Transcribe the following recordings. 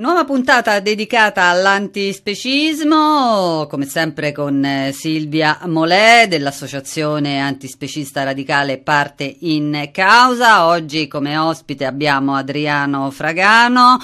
Nuova puntata dedicata all'antispecismo, come sempre con eh, Silvia Molè dell'Associazione Antispecista Radicale Parte in Causa. Oggi come ospite abbiamo Adriano Fragano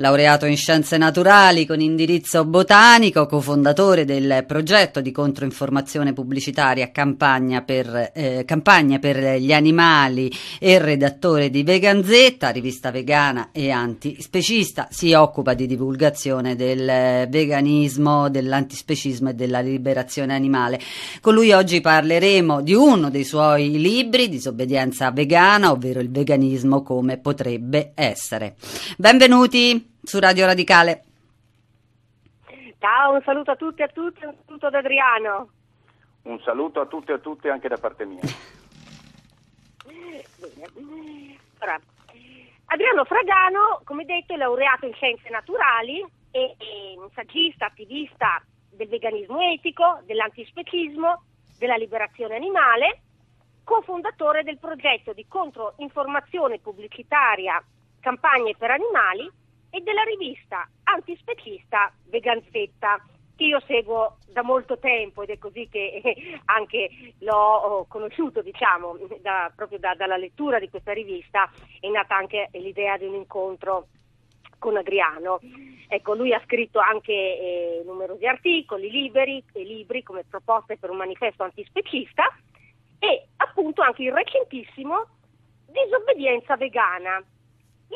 laureato in scienze naturali con indirizzo botanico, cofondatore del progetto di controinformazione pubblicitaria Campagna per, eh, Campagna per gli animali e redattore di Veganzetta, rivista vegana e antispecista, si occupa di divulgazione del veganismo, dell'antispecismo e della liberazione animale. Con lui oggi parleremo di uno dei suoi libri, Disobbedienza vegana, ovvero il veganismo come potrebbe essere. Benvenuti! Su Radio Radicale. Ciao, un saluto a tutti e a tutti, un saluto ad Adriano. Un saluto a tutti e a tutti anche da parte mia. Bene. Allora, Adriano Fragano, come detto, è laureato in scienze naturali un saggista, attivista del veganismo etico, dell'antispecismo, della liberazione animale, cofondatore del progetto di controinformazione pubblicitaria Campagne per animali e della rivista antispecista Veganzetta che io seguo da molto tempo ed è così che anche l'ho conosciuto, diciamo, da, proprio da, dalla lettura di questa rivista è nata anche l'idea di un incontro con Adriano. Ecco, lui ha scritto anche eh, numerosi articoli, liberi libri come proposte per un manifesto antispecista e appunto anche il recentissimo Disobbedienza vegana,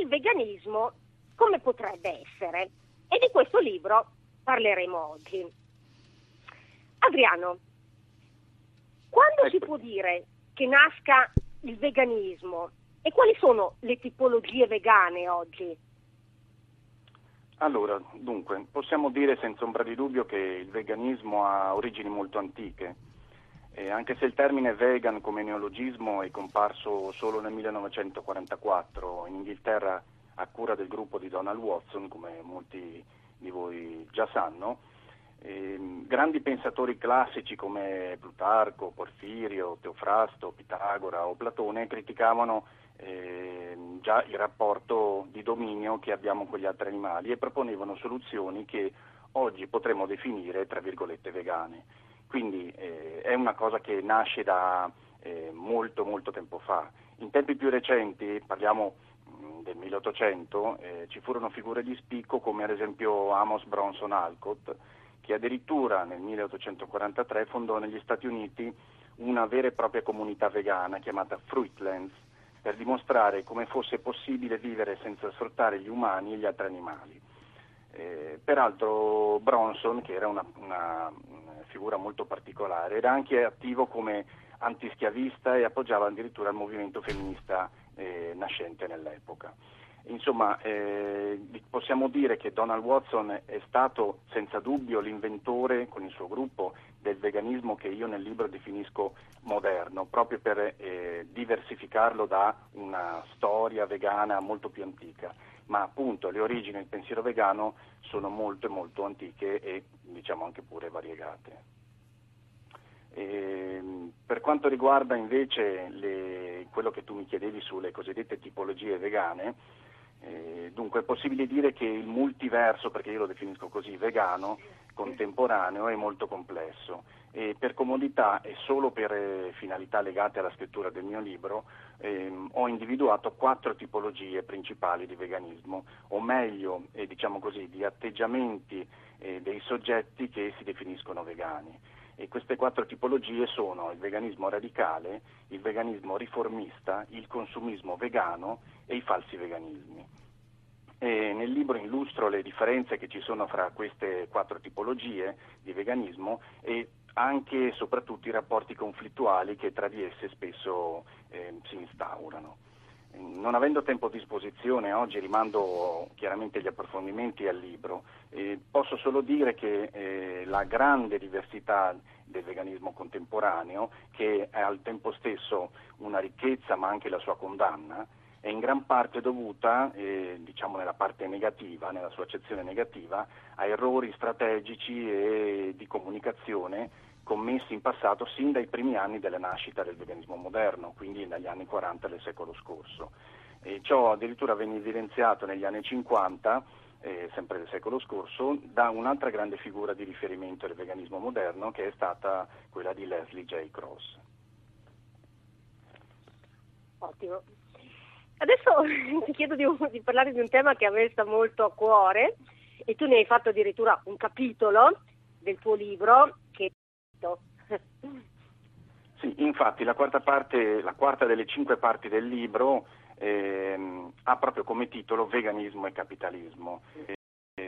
il veganismo come potrebbe essere. E di questo libro parleremo oggi. Adriano, quando si può dire che nasca il veganismo e quali sono le tipologie vegane oggi? Allora, dunque, possiamo dire senza ombra di dubbio che il veganismo ha origini molto antiche, eh, anche se il termine vegan come neologismo è comparso solo nel 1944 in Inghilterra a cura del gruppo di Donald Watson, come molti di voi già sanno. Eh, grandi pensatori classici come Plutarco, Porfirio, Teofrasto, Pitagora o Platone criticavano eh, già il rapporto di dominio che abbiamo con gli altri animali e proponevano soluzioni che oggi potremmo definire tra virgolette vegane. Quindi eh, è una cosa che nasce da eh, molto molto tempo fa. In tempi più recenti, parliamo del 1800 eh, ci furono figure di spicco come ad esempio Amos Bronson Alcott che addirittura nel 1843 fondò negli Stati Uniti una vera e propria comunità vegana chiamata Fruitlands per dimostrare come fosse possibile vivere senza sfruttare gli umani e gli altri animali. Eh, peraltro Bronson, che era una, una, figura molto particolare, era anche attivo come antischiavista e appoggiava addirittura il movimento femminista eh, nascente nell'epoca. Insomma, eh, possiamo dire che Donald Watson è stato senza dubbio l'inventore con il suo gruppo del veganismo che io nel libro definisco moderno, proprio per eh, diversificarlo da una storia vegana molto più antica. Ma appunto le origini del pensiero vegano sono molto molto antiche e diciamo anche pure variegate. E, per quanto riguarda invece le, quello che tu mi chiedevi sulle cosiddette tipologie vegane, eh, dunque è possibile dire che il multiverso, perché io lo definisco così, vegano, contemporaneo è molto complesso e per comodità e solo per eh, finalità legate alla scrittura del mio libro ehm, ho individuato quattro tipologie principali di veganismo, o meglio, eh, diciamo così, di atteggiamenti eh, dei soggetti che si definiscono vegani. E queste quattro tipologie sono il veganismo radicale, il veganismo riformista, il consumismo vegano e i falsi veganismi. E nel libro illustro le differenze che ci sono fra queste quattro tipologie di veganismo e anche e soprattutto i rapporti conflittuali che tra di esse spesso eh, si instaurano. Non avendo tempo a disposizione, oggi rimando chiaramente gli approfondimenti al libro, eh, posso solo dire che eh, la grande diversità del veganismo contemporaneo, che è al tempo stesso una ricchezza ma anche la sua condanna, è in gran parte dovuta, eh, diciamo nella parte negativa, nella sua accezione negativa, a errori strategici e di comunicazione commessi in passato sin dai primi anni della nascita del veganismo moderno, quindi dagli anni 40 del secolo scorso. E ciò addirittura venne evidenziato negli anni 50 eh, sempre del secolo scorso, da un'altra grande figura di riferimento del veganismo moderno che è stata quella di Leslie J. Cross. Ottimo. Adesso ti chiedo di, di, parlare di un tema che a me sta molto a cuore e tu ne hai fatto addirittura un capitolo del tuo libro che Sì, infatti la quarta, parte, la quarta delle cinque parti del libro ehm, ha proprio come titolo Veganismo e capitalismo. Eh,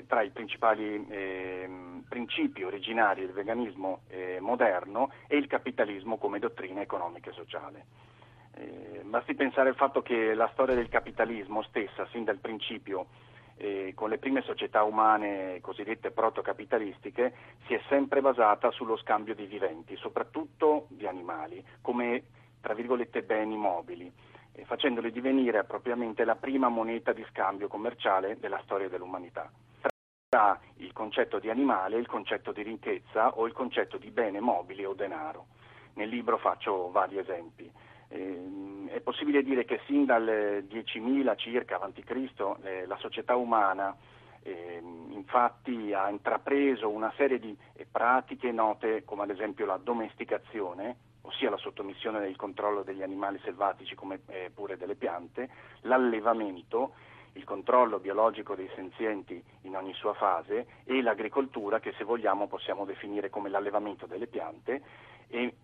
tra i principali eh, principi originari del veganismo eh, moderno e il capitalismo come dottrina economica e sociale. Eh, basti pensare al fatto che la storia del capitalismo stessa, sin dal principio, eh, con le prime società umane cosiddette protocapitalistiche, si è sempre basata sullo scambio di viventi, soprattutto di animali, come tra virgolette beni mobili, eh, facendoli divenire propriamente la prima moneta di scambio commerciale della storia dell'umanità. Tra il concetto di animale, il concetto di ricchezza o il concetto di bene mobile o denaro. Nel libro faccio vari esempi. Eh, è possibile dire che sin dal 10.000 circa a.C. Eh, la società umana eh, infatti ha intrapreso una serie di eh, pratiche note come ad esempio la domesticazione, ossia la sottomissione del controllo degli animali selvatici come eh, pure delle piante, l'allevamento, il controllo biologico dei senzienti in ogni sua fase e l'agricoltura che se vogliamo possiamo definire come l'allevamento delle piante e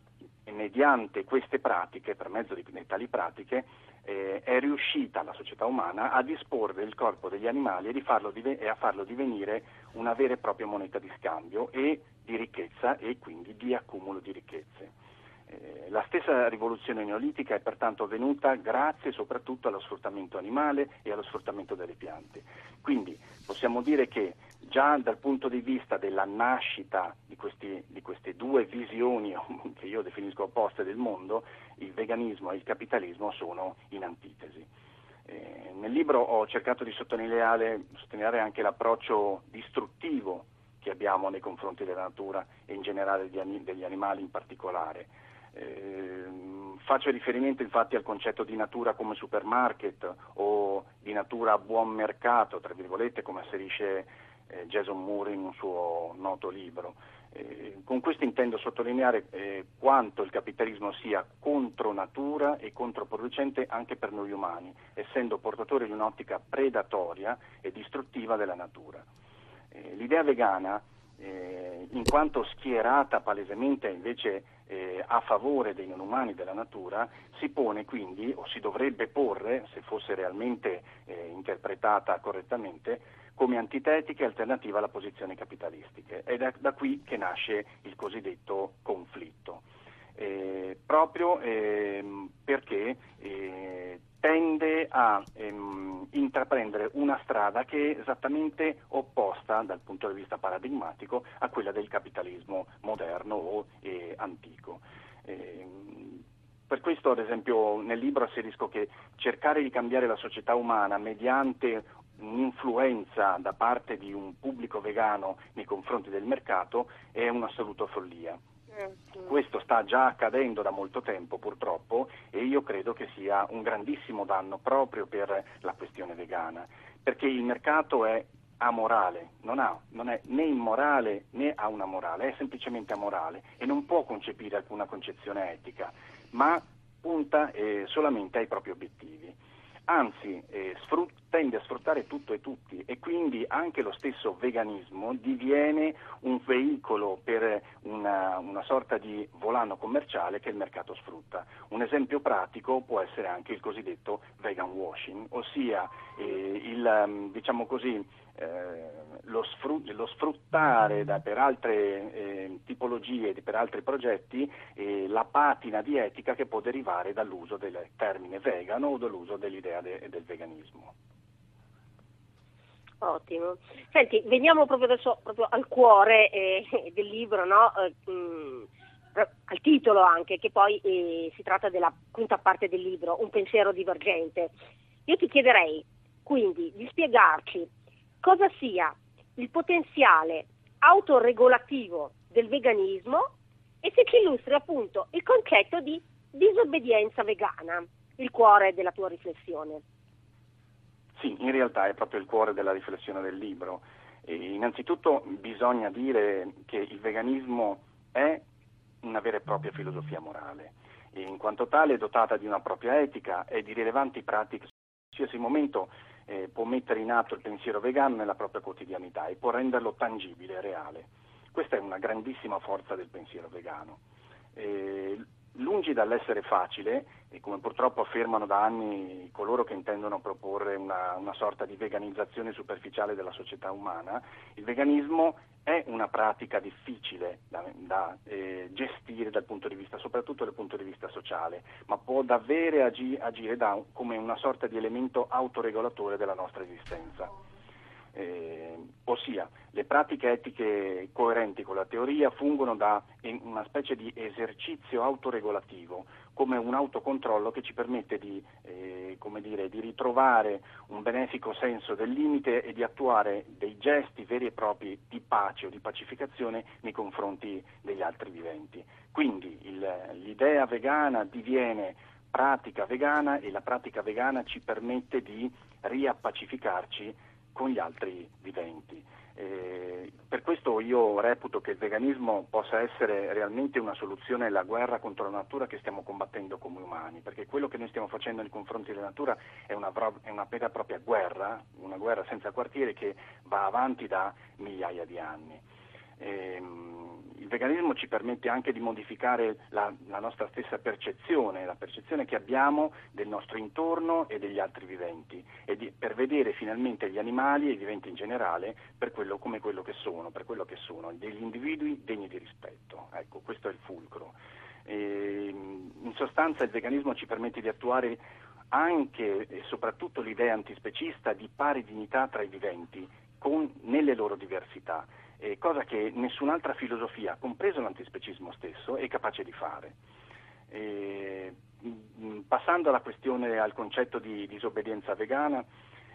mediante queste pratiche, per mezzo di tali pratiche, eh, è riuscita la società umana a disporre del corpo degli animali e, farlo dive- e a farlo divenire una vera e propria moneta di scambio e di ricchezza e quindi di accumulo di ricchezze. Eh, la stessa rivoluzione neolitica è pertanto avvenuta grazie soprattutto allo sfruttamento animale e allo sfruttamento delle piante. Quindi possiamo dire che già dal punto di vista della nascita di, questi, di queste due visioni che io definisco opposte del mondo, il veganismo e il capitalismo sono in antitesi. Eh, nel libro ho cercato di sottolineare, sottolineare anche l'approccio distruttivo che abbiamo nei confronti della natura e in generale degli animali in particolare. Eh, faccio riferimento infatti al concetto di natura come supermarket o di natura a buon mercato, tra virgolette, come asserisce Jason Moore in un suo noto libro. Eh, con questo intendo sottolineare eh, quanto il capitalismo sia contro natura e controproducente anche per noi umani, essendo portatore di un'ottica predatoria e distruttiva della natura. Eh, l'idea vegana, eh, in quanto schierata palesemente invece eh, a favore dei non umani della natura, si pone quindi, o si dovrebbe porre, se fosse realmente eh, interpretata correttamente, come antitetica e alternativa alla posizione capitalistica. Ed è da qui che nasce il cosiddetto conflitto. Eh, proprio eh, perché eh, tende a ehm, intraprendere una strada che è esattamente opposta dal punto di vista paradigmatico a quella del capitalismo moderno o antico. Ehm, per questo, ad esempio, nel libro asserisco che cercare di cambiare la società umana mediante un'influenza da parte di un pubblico vegano nei confronti del mercato è un'assoluta follia. Certo. Questo sta già accadendo da molto tempo purtroppo e io credo che sia un grandissimo danno proprio per la questione vegana, perché il mercato è amorale, non, ha, non è né immorale né ha una morale, è semplicemente amorale e non può concepire alcuna concezione etica, ma punta eh, solamente ai propri obiettivi anzi eh, sfrut- tende a sfruttare tutto e tutti e quindi anche lo stesso veganismo diviene un veicolo per una, una, sorta di volano commerciale che il mercato sfrutta. Un esempio pratico può essere anche il cosiddetto vegan washing, ossia eh, il, mm, diciamo così, lo, sfrut- lo, sfruttare da, per altre eh, tipologie, per altri progetti, eh, la patina di etica che può derivare dall'uso del termine vegano o dall'uso dell'idea de- del veganismo. Ottimo. Senti, veniamo proprio adesso proprio al cuore eh, del libro, no? eh, mh, al titolo anche, che poi eh, si tratta della quinta parte del libro, Un pensiero divergente. Io ti chiederei quindi di spiegarci cosa sia il potenziale autoregolativo del veganismo e se ci illustri appunto il concetto di disobbedienza vegana, il cuore della tua riflessione. Sì, in realtà è proprio il cuore della riflessione del libro. E innanzitutto bisogna dire che il veganismo è una vera e propria filosofia morale, e in quanto tale è dotata di una propria etica e di rilevanti pratiche. In qualsiasi momento eh, può mettere in atto il pensiero vegano nella propria quotidianità e può renderlo tangibile reale. Questa è una grandissima forza del pensiero vegano. Eh, lungi dall'essere facile, e come purtroppo affermano da anni coloro che intendono proporre una, una, sorta di veganizzazione superficiale della società umana, il veganismo è una pratica difficile da, da eh, gestire dal punto di vista, soprattutto dal punto di vista sociale, ma può davvero agi, agire da, come una sorta di elemento autoregolatore della nostra esistenza eh, ossia le pratiche etiche coerenti con la teoria fungono da una specie di esercizio autoregolativo, come un autocontrollo che ci permette di, eh, dire, di ritrovare un benefico senso del limite e di attuare dei gesti veri e propri di pace o di pacificazione nei confronti degli altri viventi. Quindi il, l'idea vegana diviene pratica vegana e la pratica vegana ci permette di riappacificarci con gli altri viventi. Eh, per questo io reputo che il veganismo possa essere realmente una soluzione alla guerra contro la natura che stiamo combattendo come umani, perché quello che noi stiamo facendo nei confronti della natura è una, è una vera e propria guerra, una guerra senza quartiere che va avanti da migliaia di anni. Eh, il veganismo ci permette anche di modificare la, la, nostra stessa percezione, la percezione che abbiamo del nostro intorno e degli altri viventi, di, per vedere finalmente gli animali e i viventi in generale per quello, come quello che sono, per quello che sono, degli individui degni di rispetto. Ecco, questo è il fulcro. E, in sostanza il veganismo ci permette di attuare anche e soprattutto l'idea antispecista di pari dignità tra i viventi con, nelle loro diversità eh, cosa che nessun'altra filosofia, compreso l'antispecismo stesso, è capace di fare. Eh, passando alla questione, al concetto di disobbedienza vegana,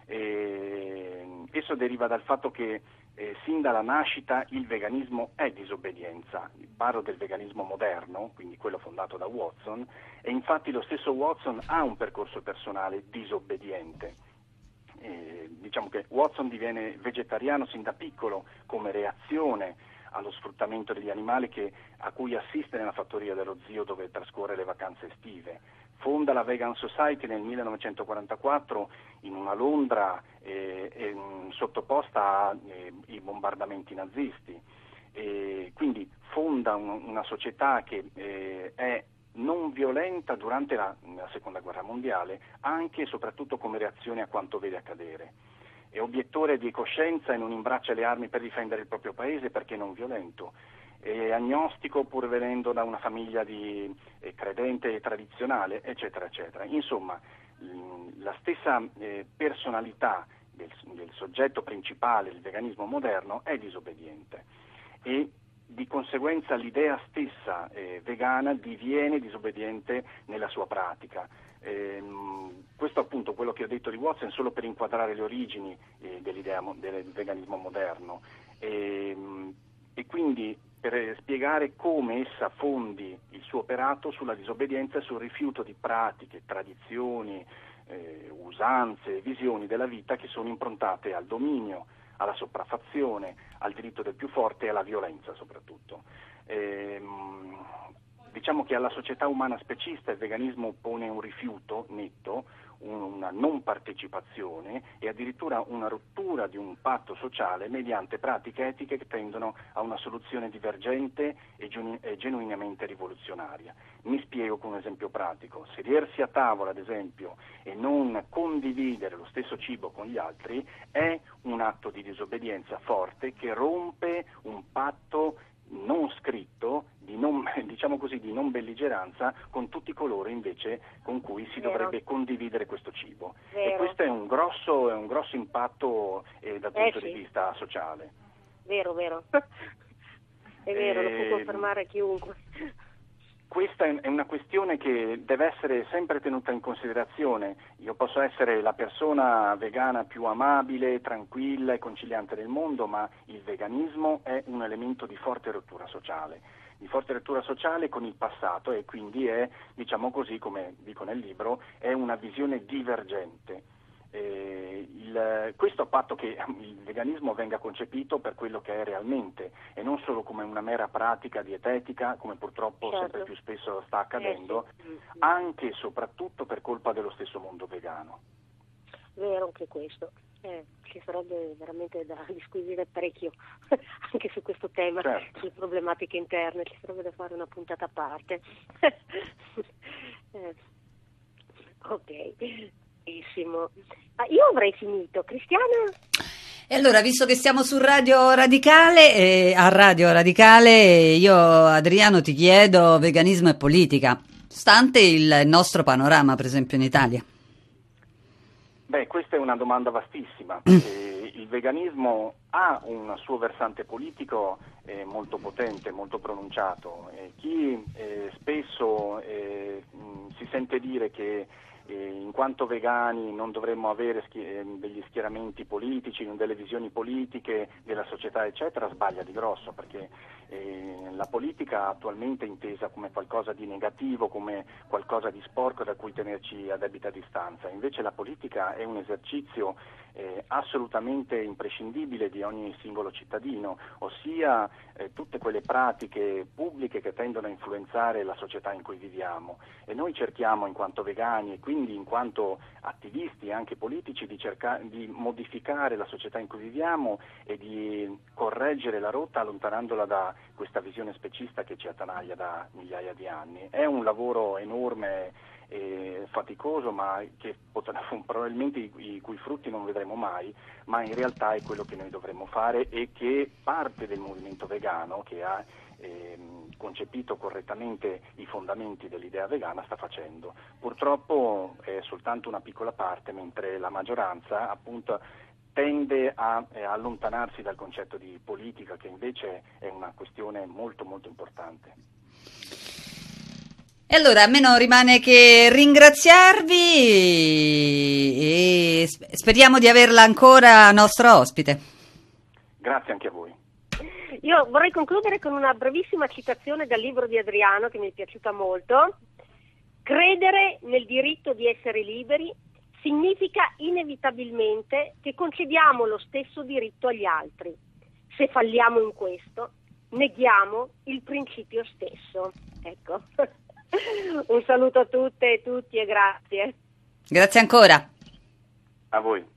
eh, esso deriva dal fatto che eh, sin dalla nascita il veganismo è disobbedienza. Parlo del veganismo moderno, quindi quello fondato da Watson, e infatti lo stesso Watson ha un percorso personale disobbediente eh, diciamo che Watson diviene vegetariano sin da piccolo come reazione allo sfruttamento degli animali che, a cui assiste nella fattoria dello zio dove trascorre le vacanze estive. Fonda la Vegan Society nel 1944 in una Londra eh, eh, sottoposta ai bombardamenti nazisti. quindi fonda un, una società che eh, è non violenta durante la, la, seconda guerra mondiale, anche e soprattutto come reazione a quanto vede accadere. È obiettore di coscienza e non imbraccia le armi per difendere il proprio paese perché non violento. È agnostico pur venendo da una famiglia di, eh, credente e tradizionale, eccetera, eccetera. Insomma, la stessa eh, personalità del, del soggetto principale del veganismo moderno è disobbediente e di conseguenza l'idea stessa eh, vegana diviene disobbediente nella sua pratica. Eh, questo appunto quello che ho detto di Watson solo per inquadrare le origini eh, del veganismo moderno e, e quindi per spiegare come essa fondi il suo operato sulla disobbedienza e sul rifiuto di pratiche, tradizioni, eh, usanze, visioni della vita che sono improntate al dominio, alla sopraffazione, al diritto del più forte e alla violenza soprattutto. Ehm, diciamo che alla società umana specista il veganismo pone un rifiuto netto, una non partecipazione e addirittura una rottura di un patto sociale mediante pratiche etiche che tendono a una soluzione divergente e, genu- e genuinamente rivoluzionaria. Mi spiego con un esempio pratico. Sedersi a tavola, ad esempio, e non condividere lo stesso cibo con gli altri è un atto di disobbedienza forte che rompe un patto non scritto, di non, diciamo così, di non belligeranza con tutti coloro invece con cui si Vero. dovrebbe condividere questo cibo. Vero. E questo è un grosso, è un grosso impatto eh, dal punto eh, sì. di vista sociale. Vero, vero. è vero, lo può ehm, confermare chiunque questa è una questione che deve essere sempre tenuta in considerazione. Io posso essere la persona vegana più amabile, tranquilla e conciliante del mondo, ma il veganismo è un elemento di forte rottura sociale, di forte rottura sociale con il passato e quindi è, diciamo così, come dico nel libro, è una visione divergente. Eh, a patto che il veganismo venga concepito per quello che è realmente e non solo come una mera pratica dietetica, come purtroppo certo. sempre più spesso sta accadendo, eh, sì. anche e soprattutto per colpa dello stesso mondo vegano. Vero anche questo. Eh, ci sarebbe veramente da disquisire parecchio anche su questo tema, certo. sulle problematiche interne, ci sarebbe da fare una puntata a parte. eh, ok, benissimo. Ah, io avrei finito. Cristiana? E allora, visto che siamo su Radio Radicale, eh, a Radio Radicale, io Adriano ti chiedo veganismo e politica, stante il nostro panorama, per esempio in Italia. Beh, questa è una domanda vastissima. Eh, il veganismo ha un suo versante politico eh, molto potente, molto pronunciato. chi eh, spesso eh, mh, si sente dire che eh, in quanto vegani non dovremmo avere ehm, degli schieramenti politici, delle visioni politiche della società, eccetera, sbaglia di grosso perché eh, la politica attualmente è intesa come qualcosa di negativo, come qualcosa di sporco da cui tenerci a debita distanza. Invece la politica è un esercizio eh, assolutamente imprescindibile di ogni singolo cittadino, ossia eh, tutte quelle pratiche pubbliche che tendono a influenzare la società in cui viviamo. E noi cerchiamo in quanto vegani e quindi in quanto attivisti anche politici di, cerca- di modificare la società in cui viviamo e di correggere la rotta allontanandola da questa visione specista che ci attanaglia da migliaia di anni. È un lavoro enorme e faticoso, ma che probabilmente i, cui frutti non vedremo mai, ma in realtà è quello che noi dovremmo fare e che parte del movimento vegano che ha ehm, concepito correttamente i fondamenti dell'idea vegana sta facendo. Purtroppo è soltanto una piccola parte, mentre la maggioranza appunto tende a, eh, allontanarsi dal concetto di politica che invece è una questione molto molto importante. E allora a me non rimane che ringraziarvi e speriamo di averla ancora nostra ospite. Grazie anche a voi. Io vorrei concludere con una brevissima citazione dal libro di Adriano che mi è piaciuta molto. Credere nel diritto di essere liberi significa inevitabilmente che concediamo lo stesso diritto agli altri. Se falliamo in questo, neghiamo il principio stesso. Ecco. Un saluto a tutte e tutti e grazie. Grazie ancora. A voi.